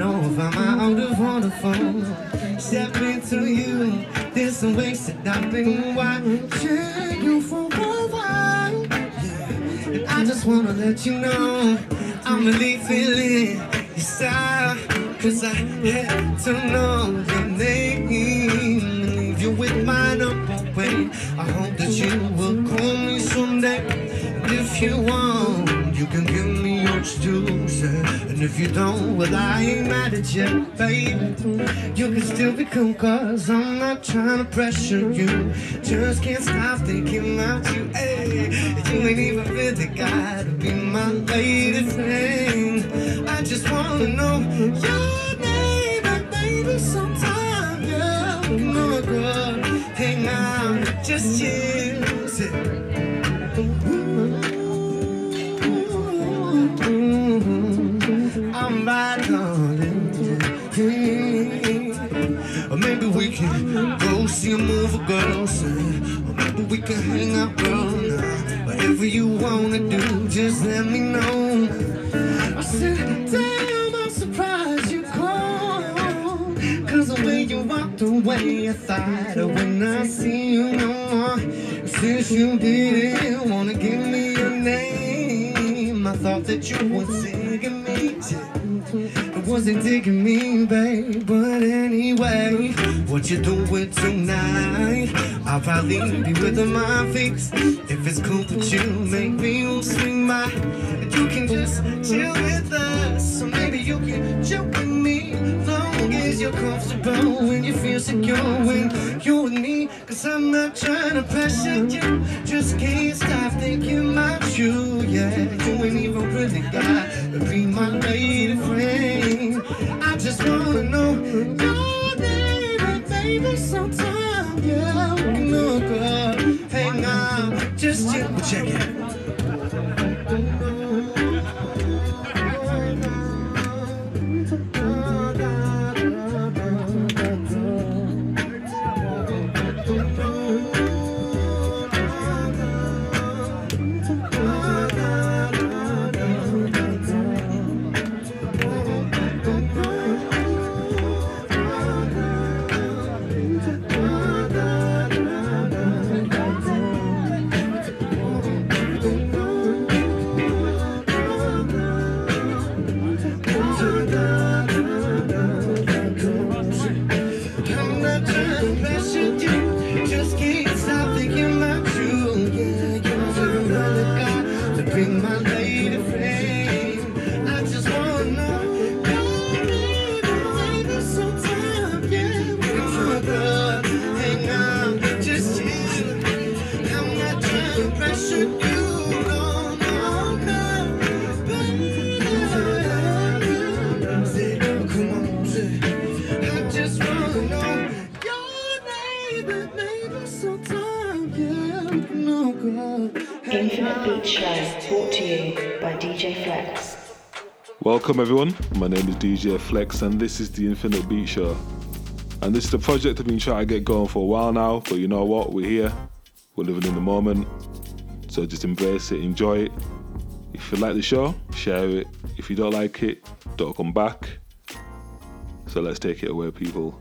know if I'm out of phone. Step into you There's some ways that I've been watching you for a while yeah. And I just wanna let you know I'm really feeling your style Cause I had to know pressure you. Just can't stop thinking about you. Hey, you ain't even really gotta be my lady friend. I just wanna know your name, baby. Sometime, yeah, on, girl, hang out, just use movie, girl. Or maybe we can hang out, girl. Whatever you wanna do, just let me know. I said, damn, I'm surprised you called. Cause the way you walked away, I thought I would not see you no more. Since you didn't wanna give me your name, I thought that you would sing me. Wasn't digging me, babe. But anyway, what you doing tonight? I'll probably be with my fix. If it's cool with you, maybe we'll swing by. You can just chill with us, or maybe you can chill with me. You're comfortable when you feel secure when you're with me. Cause I'm not trying to pressure you. Just can't stop thinking about you. Yeah, you ain't even really got to be my lady friend. I just wanna know your name, baby. Sometime, yeah, we can look up, hang out, just chill, check it. Welcome everyone, my name is DJ Flex and this is the Infinite Beat Show. And this is the project I've been trying to get going for a while now, but you know what, we're here, we're living in the moment, so just embrace it, enjoy it. If you like the show, share it. If you don't like it, don't come back. So let's take it away, people.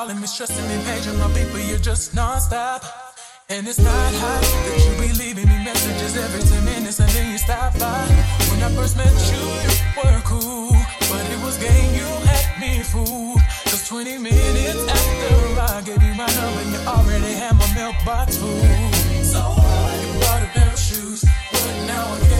calling me, stressing me, paging my people, you're just non-stop. And it's not hot that you be leaving me messages every 10 minutes and then you stop by. When I first met you, you were cool, but it was game you had me fooled. Cause 20 minutes after I gave you my number, you already had my mailbox full. So I bought a pair of shoes, but now I can't.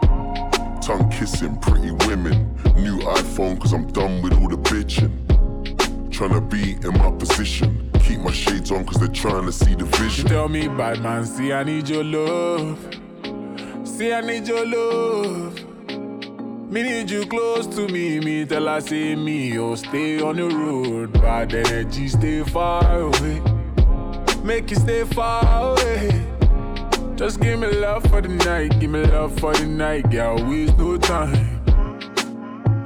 Tongue kissing, pretty women. New iPhone, cause I'm done with all the bitching. Tryna be in my position. Keep my shades on, cause they're trying to see the vision. tell me, bad man, see I need your love. See I need your love. Me need you close to me. Me tell I say me, oh stay on the road. Bad energy, stay far away. Make you stay far away. Just give me love for the night, give me love for the night, girl. Waste no time.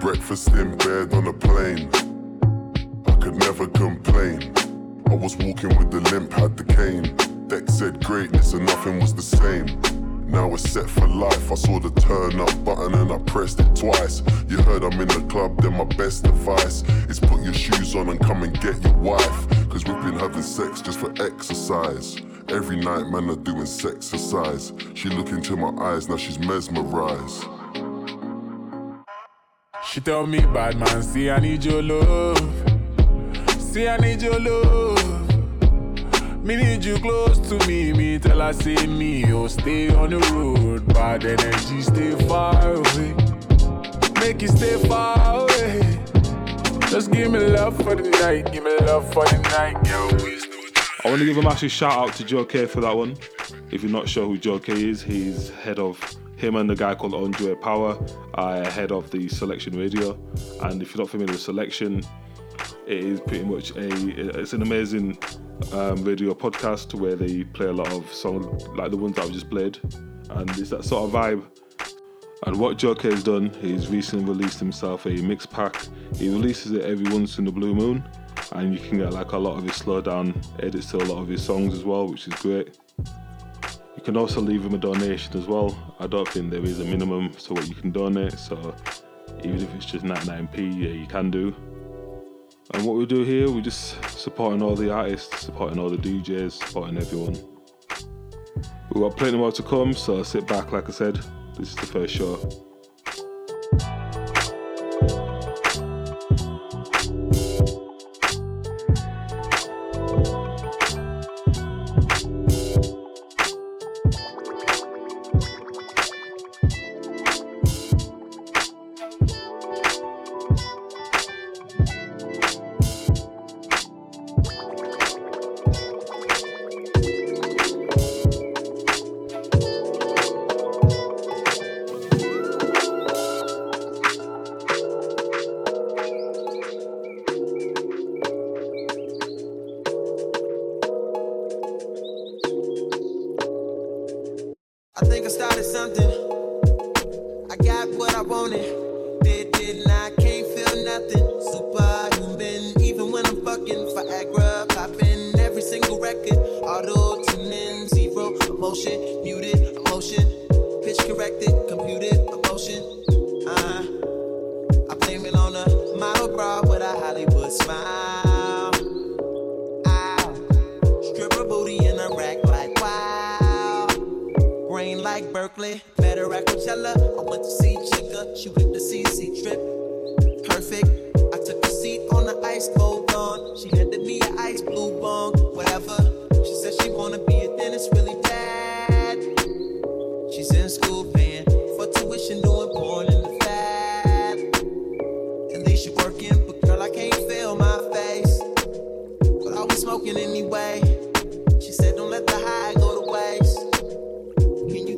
Breakfast in bed on a plane. I could never complain. I was walking with the limp, had the cane. Deck said greatness and nothing was the same. Now it's set for life. I saw the turn up button and I pressed it twice. You heard I'm in the club, then my best advice is put your shoes on and come and get your wife. Cause we've been having sex just for exercise. Every night, man, are doing sexercise. She look into my eyes, now she's mesmerized. She tell me, bad man, see I need your love. See I need your love. Me need you close to me. Me tell her say me, oh stay on the road. Bad energy, stay far away. Make you stay far away. Just give me love for the night. Give me love for the night, girl. I want to give a massive shout out to Joe K for that one. If you're not sure who Joe K is, he's head of him and the guy called Andre Power are head of the Selection Radio. And if you're not familiar with Selection, it is pretty much a it's an amazing um, radio podcast where they play a lot of songs like the ones I've just played, and it's that sort of vibe. And what Joe K has done, he's recently released himself a mix pack. He releases it every once in a blue moon, and you can get like a lot of his slow down edits to a lot of his songs as well, which is great. You can also leave him a donation as well. I don't think there is a minimum to what you can donate, so even if it's just 99p, yeah, you can do. And what we do here, we just supporting all the artists, supporting all the DJs, supporting everyone. We've got plenty more to come, so sit back, like I said. This is the first show.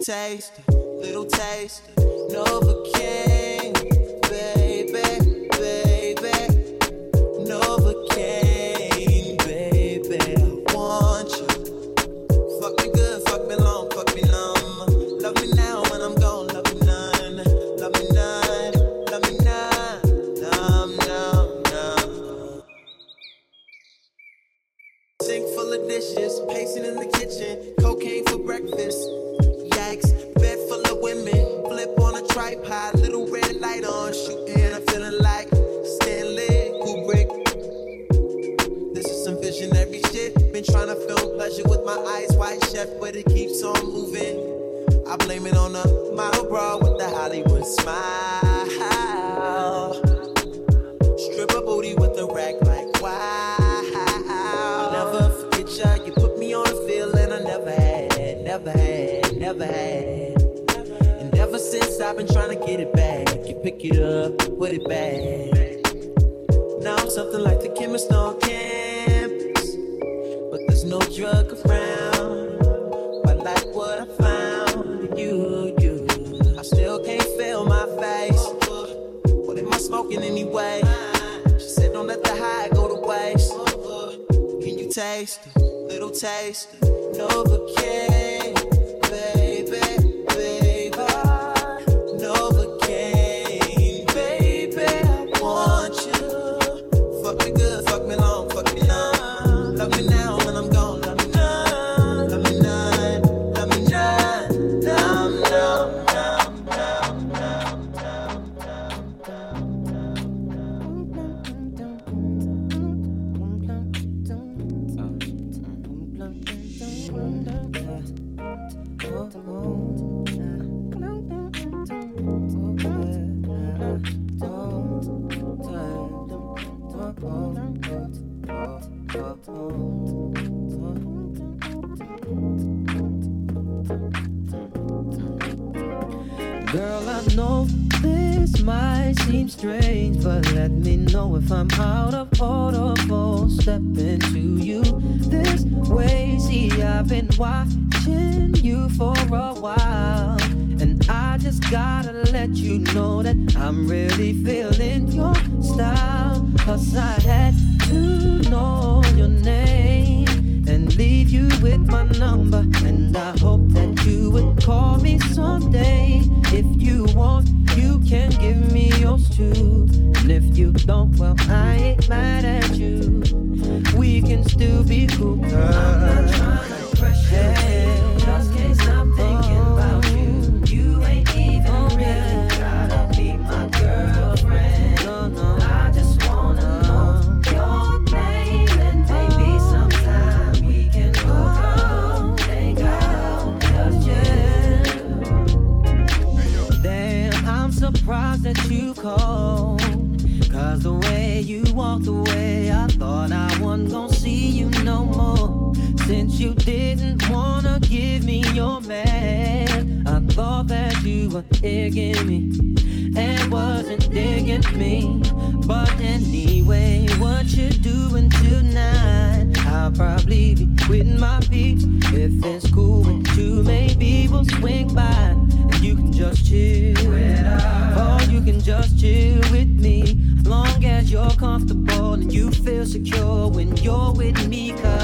taste, little taste, Novocaine. strange, but let me know if I'm out of order for stepping to you this way. See, I've been watching you for a while, and I just gotta let you know that I'm really feeling your style. Cause I had to know your name and leave you with my number, and I hope that you would call me someday. don't, well, I ain't mad at you. We can still be cool. Uh-huh. me and wasn't digging me. But anyway, what you doing tonight? I'll probably be with my peeps. If it's cool with you, maybe we'll swing by. And you can just chill. Or you can just chill with me. As long as you're comfortable and you feel secure when you're with me. Cause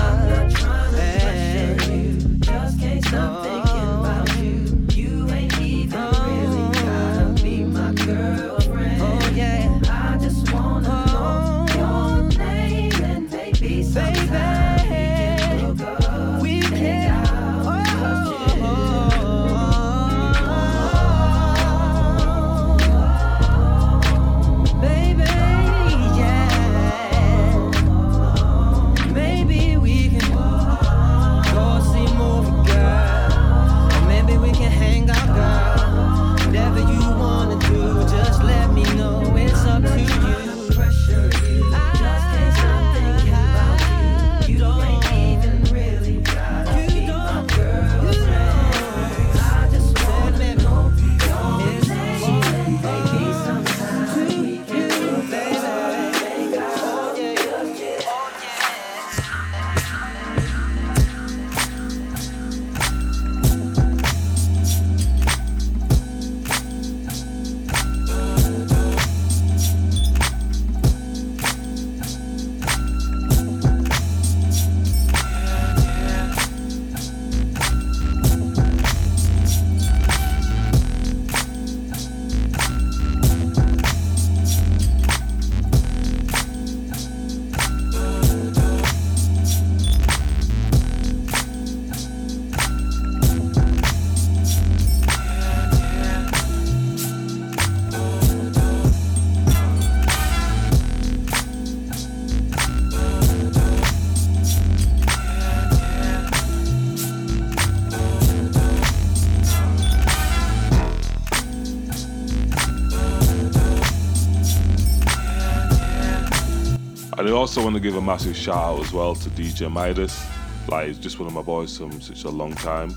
And I also want to give a massive shout out as well to DJ Midas. Like he's just one of my boys from such a long time.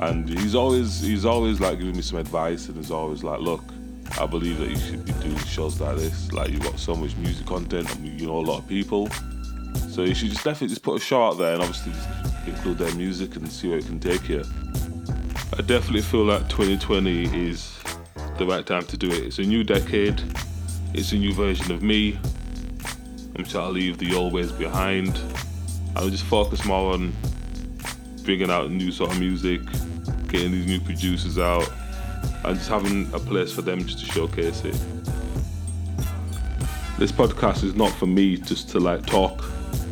And he's always he's always like giving me some advice and he's always like, look, I believe that you should be doing shows like this. Like you've got so much music content and you know a lot of people. So you should just definitely just put a show out there and obviously include their music and see where it can take you. I definitely feel like 2020 is the right time to do it. It's a new decade. It's a new version of me. I'm trying to leave the old ways behind. I'll just focus more on bringing out new sort of music, getting these new producers out, and just having a place for them just to showcase it. This podcast is not for me just to like talk.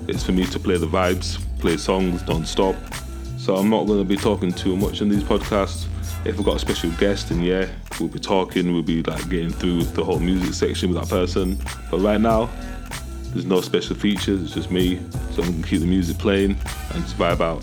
It's for me to play the vibes, play songs non-stop. So I'm not going to be talking too much in these podcasts. If we've got a special guest, then yeah, we'll be talking. We'll be like getting through the whole music section with that person. But right now, there's no special features. It's just me. So I'm gonna keep the music playing and just vibe out.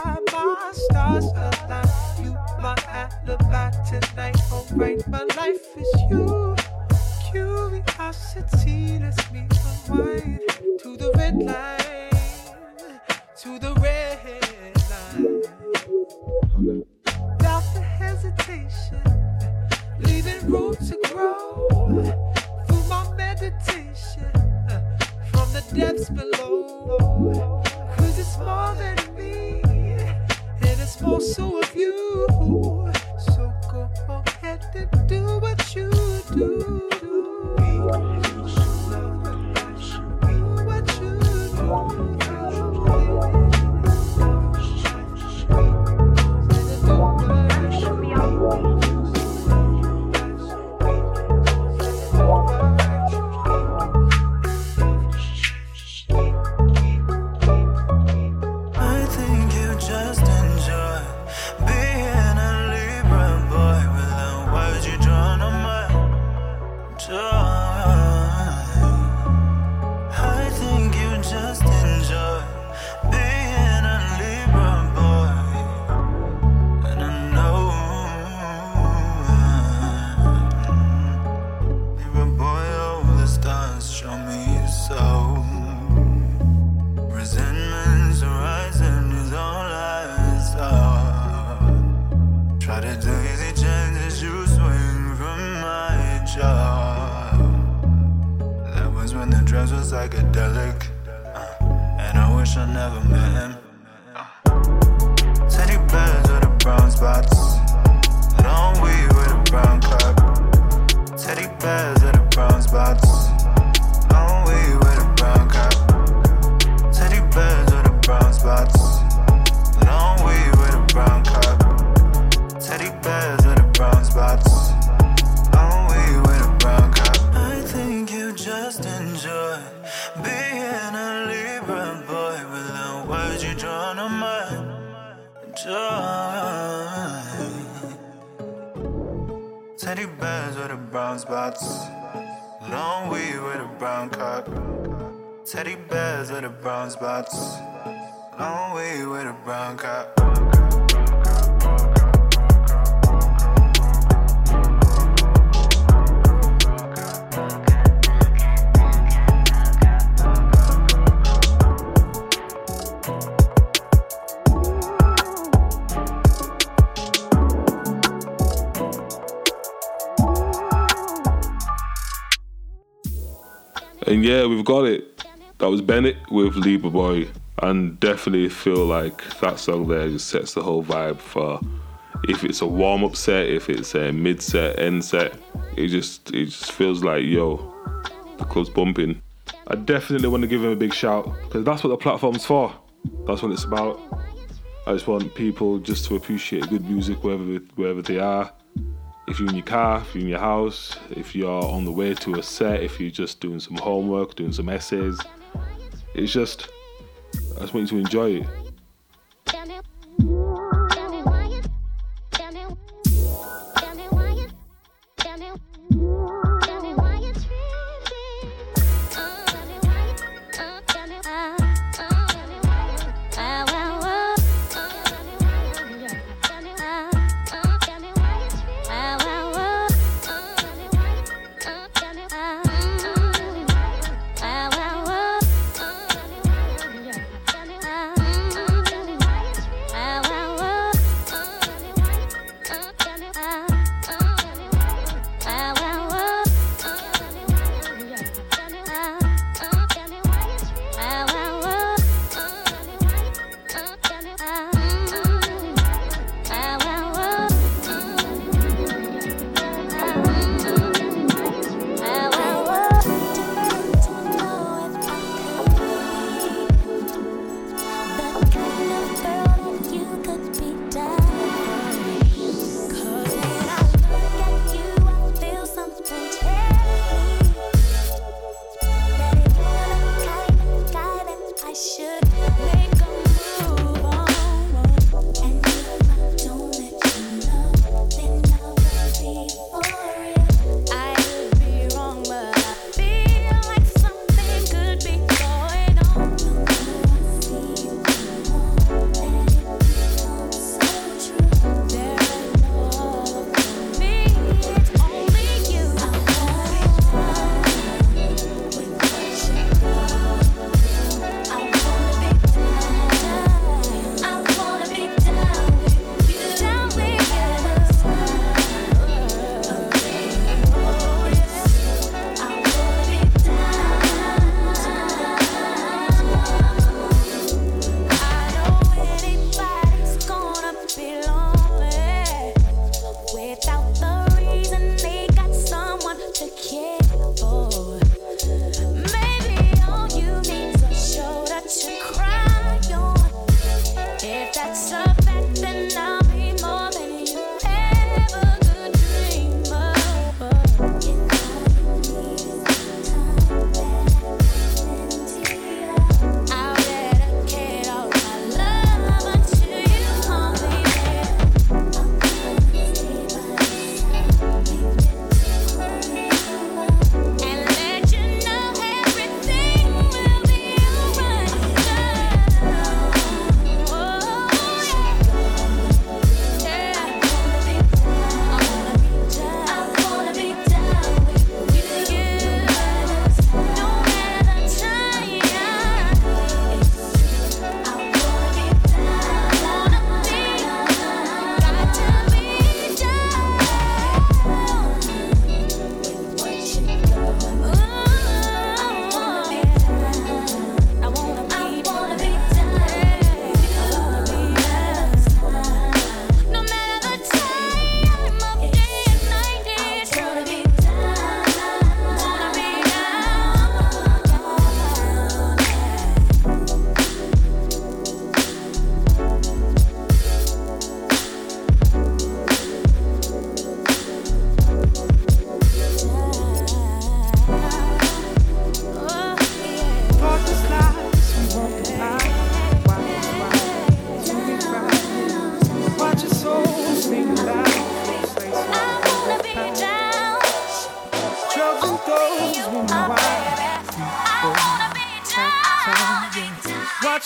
lullaby tonight won't my life. is you. Curiosity lets me unwind to the red line, to the red line. Without the hesitation, leaving room to grow through my meditation from the depths below. Psychedelic. Uh, and I wish I never met him. Uh, teddy bears with the brown spots. Long weed with a brown cup. Teddy bears brown spots. Long weed with a brown cup. Teddy bears with a brown spots. Long weed with a brown cup. And yeah, we've got it. That was Bennett with Libra Boy. And definitely feel like that song there just sets the whole vibe for if it's a warm up set, if it's a mid set, end set. It just it just feels like yo, the club's bumping. I definitely want to give him a big shout because that's what the platform's for. That's what it's about. I just want people just to appreciate good music wherever wherever they are. If you're in your car, if you're in your house, if you're on the way to a set, if you're just doing some homework, doing some essays, it's just I just want you to enjoy it.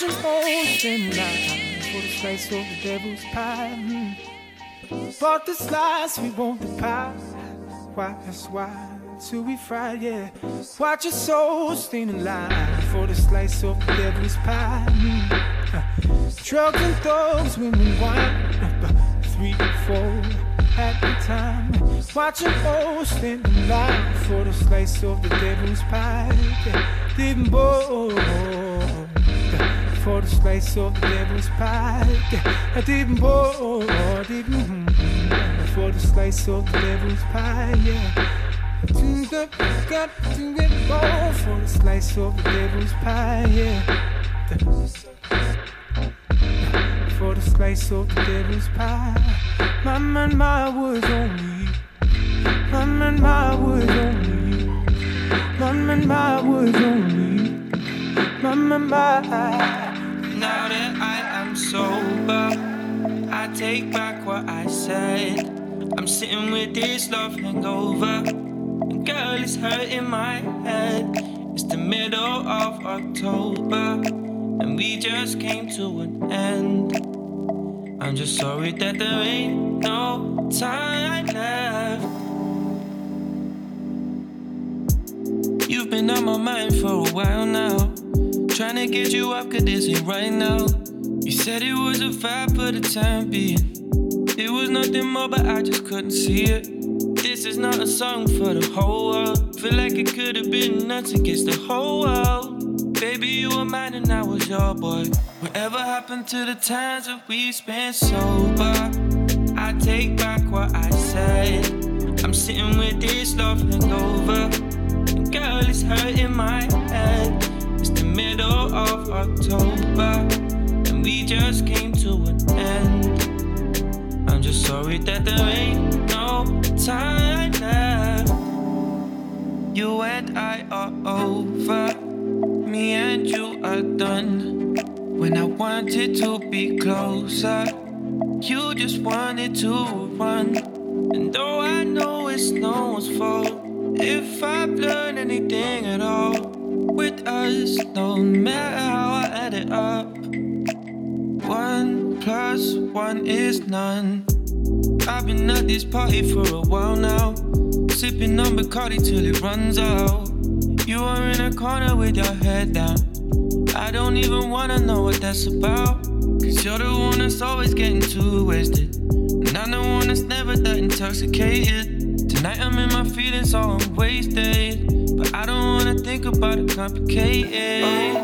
In line for the slice of the devil's pie. Mm. Bought the slice, we want the pie. Why, that's why. Till we fry, yeah. Watch your soul stand in line for the slice of the devil's pie. Mm. Uh, Drugs and thugs, women, wine. Uh, three, four at a time. Watching all stand in line for the slice of the devil's pie. Yeah. Didn't bored for the slice of the devil's pie. I didn't bored, didn't mm, for the slice of the devil's pie. Yeah. To the got to get more for the slice of the devil's pie. Yeah for the slice of the devil's pie. My man, my words only. My man, my words only. My man, my words only. My man, my. Now that I am sober, I take back what I said. I'm sitting with this love hangover. And girl, it's hurting my head. It's the middle of October, and we just came to an end. I'm just sorry that there ain't no time left. You've been on my mind for a while now. Trying to get you up, cause this ain't right now. You said it was a vibe for the time being. It was nothing more, but I just couldn't see it. This is not a song for the whole world. Feel like it could have been us against the whole world. Baby, you were mine and I was your boy. Whatever happened to the times that we spent sober? I take back what I said. I'm sitting with this love hangover. Girl, it's hurting my middle of October. And we just came to an end. I'm just sorry that there ain't no time left. You and I are over. Me and you are done. When I wanted to be closer, you just wanted to run. And though I know it's no one's fault, if I've learned anything at all with us, no matter how I add it up, one plus one is none. I've been at this party for a while now, sipping on Bacardi till it runs out. You are in a corner with your head down. I don't even wanna know what that's about. Cause you're the one that's always getting too wasted. And I'm the one that's never that intoxicated. Tonight I'm in my feelings, so I'm wasted. I don't wanna think about it complicated.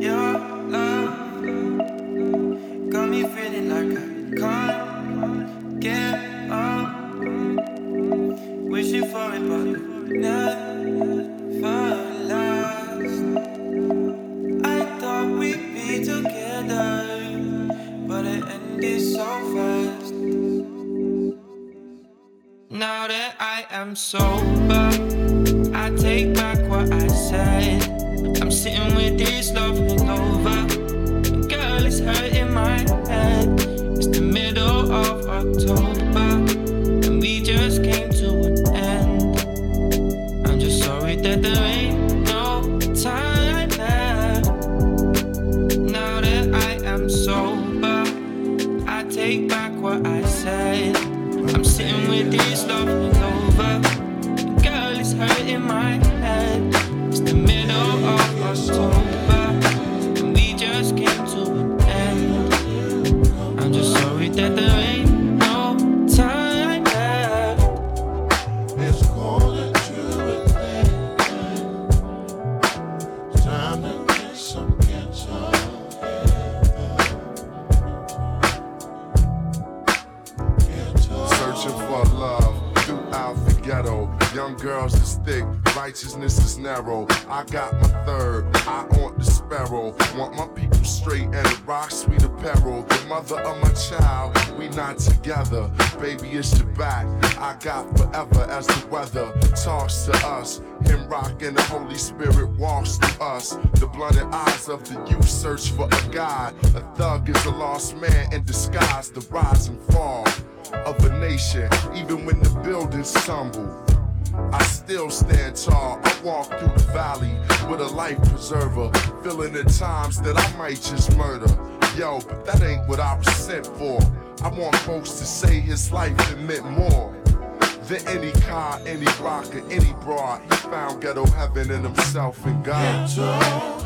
Your love got me feeling like I can't get up. Wishing for it, but never last. I thought we'd be together, but it ended so fast. Now that I am sober, take back what I said. I'm sitting with this love hangover. Girl, it's hurting my head. It's the middle of October, life it meant more than any car, any rocker, any broad. He found ghetto heaven in himself and God. Ghetto.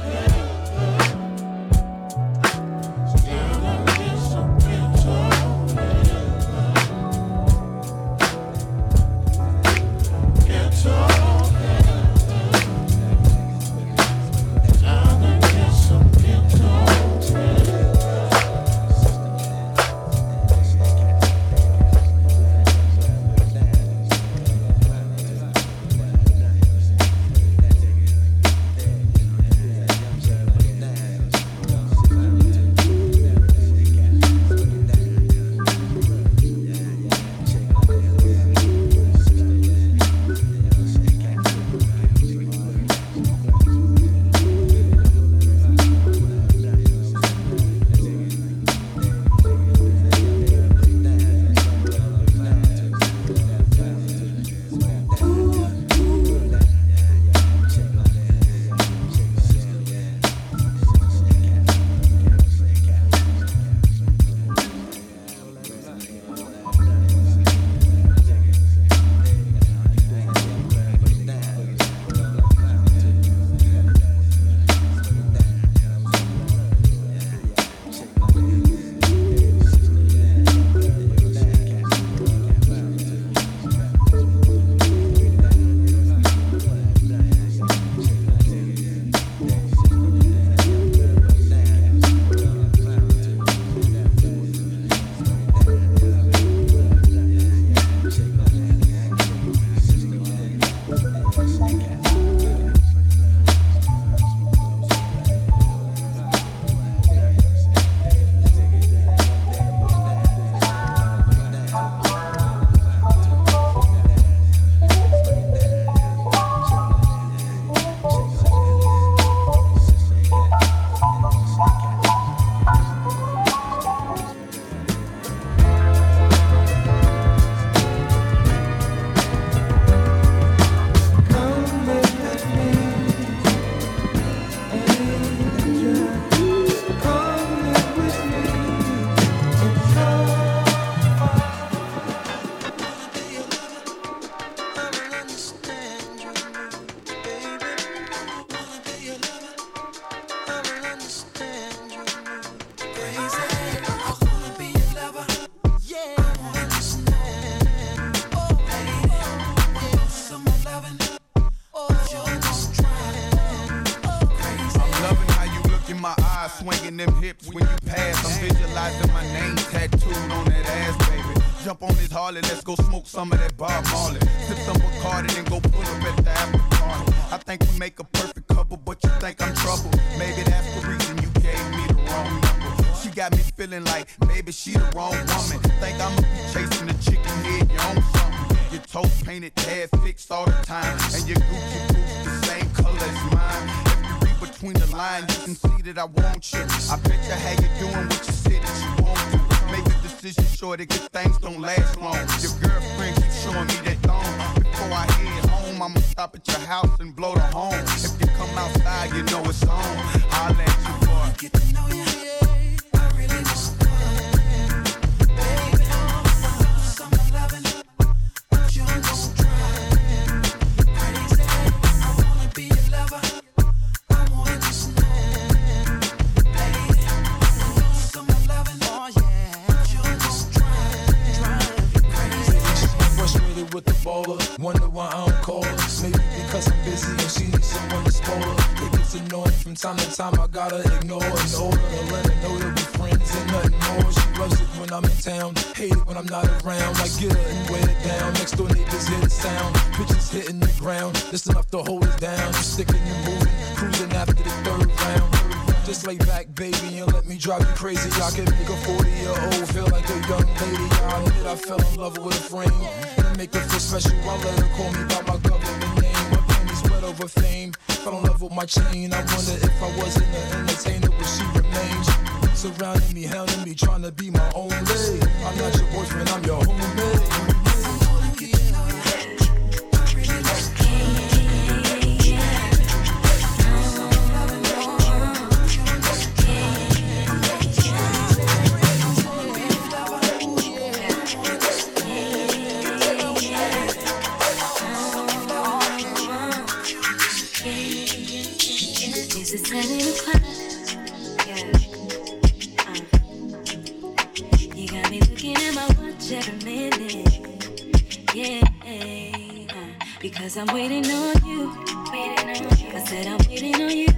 back, baby, and let me drive you crazy. I can make a 40 year old feel like a young lady. I admit I fell in love with a frame. And make her feel special, I let her call me by my government name. My family's wet over fame. Fell in love with my chain. I wonder if I wasn't an entertainer, but she remains. Surrounding me, hounding me, trying to be my own lady. I'm not your boyfriend, I'm your homie. Cause I'm waiting on you. I said I'm waiting on you.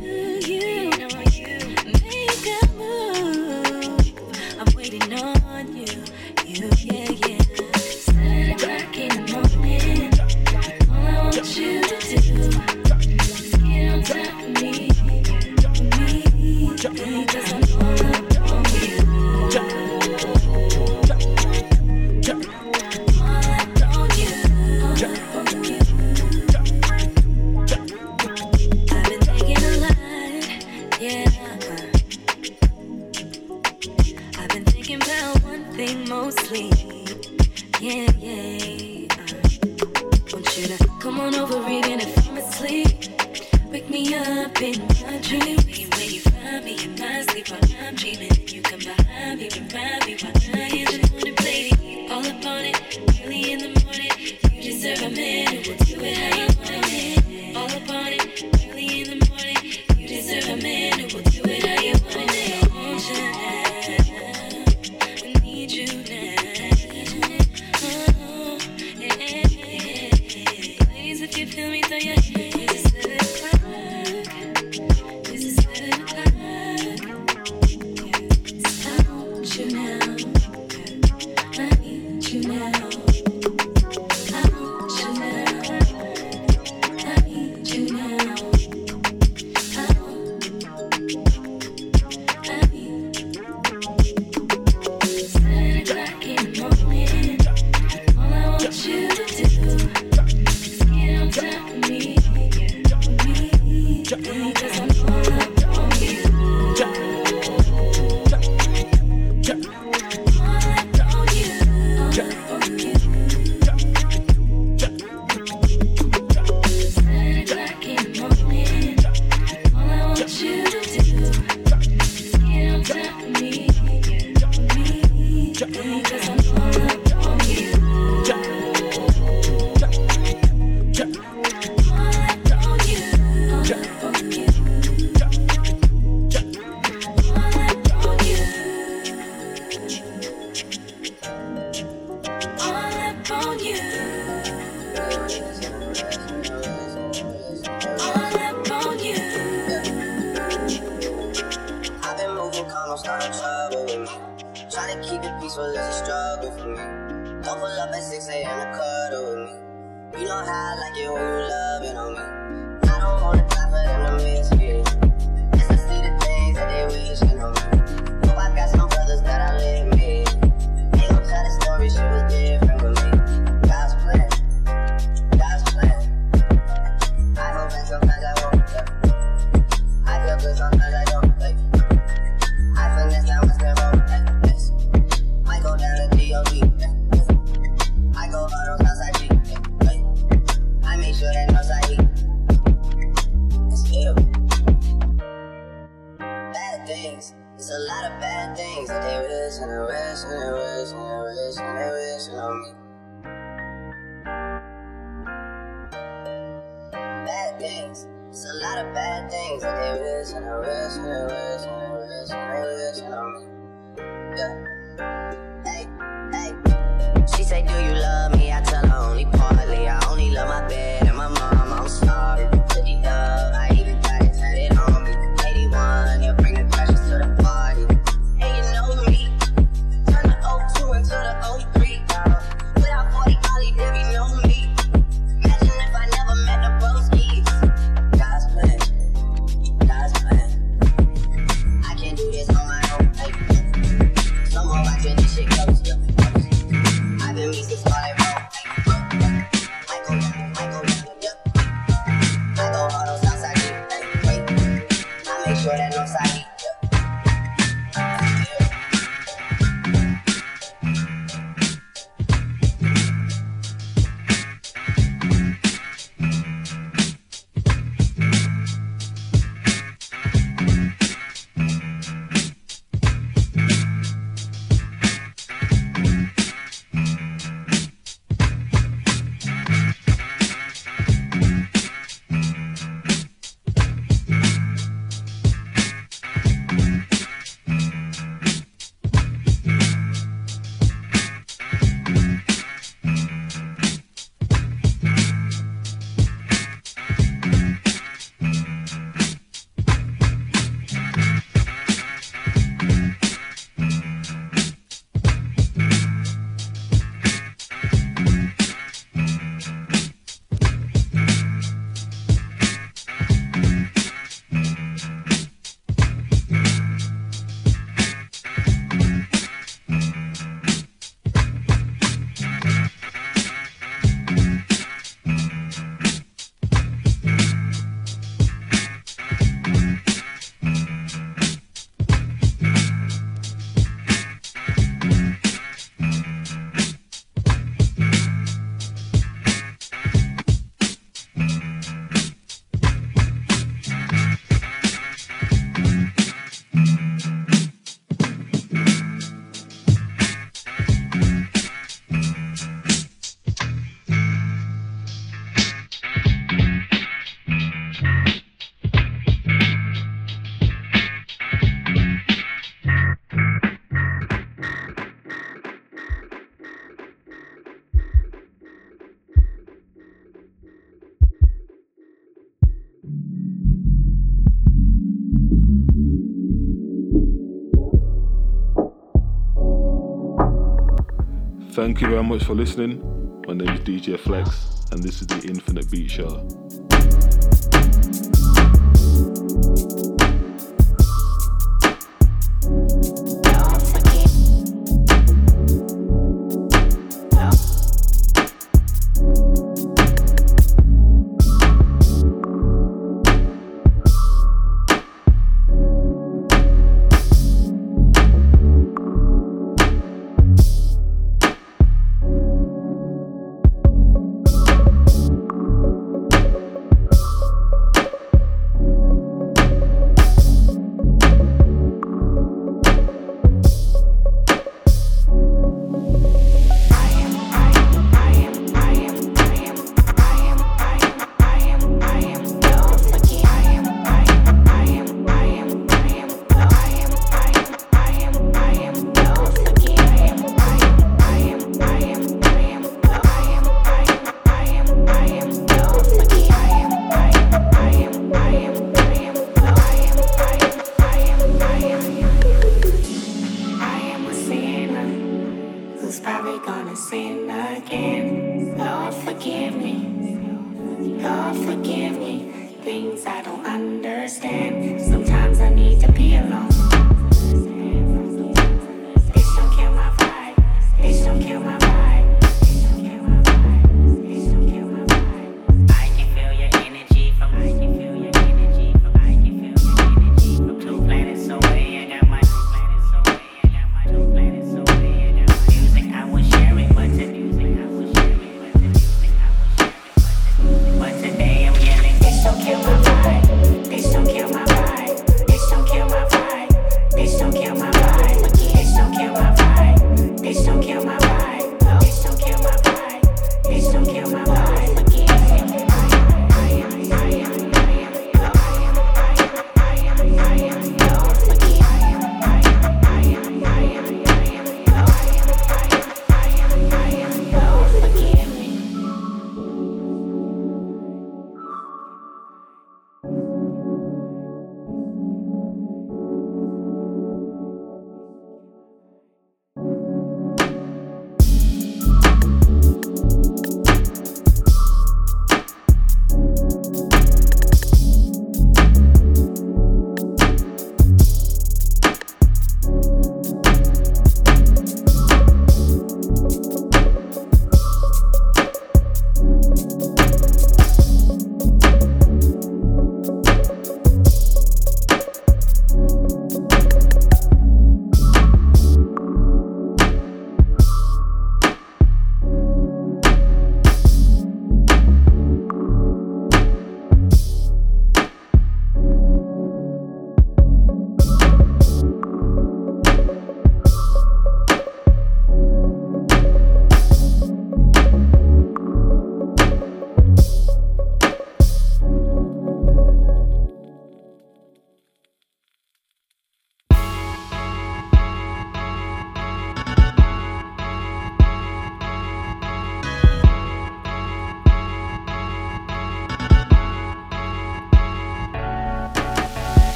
Thank you very much for listening. My name is DJ Flex, and this is the Infinite Beat Show.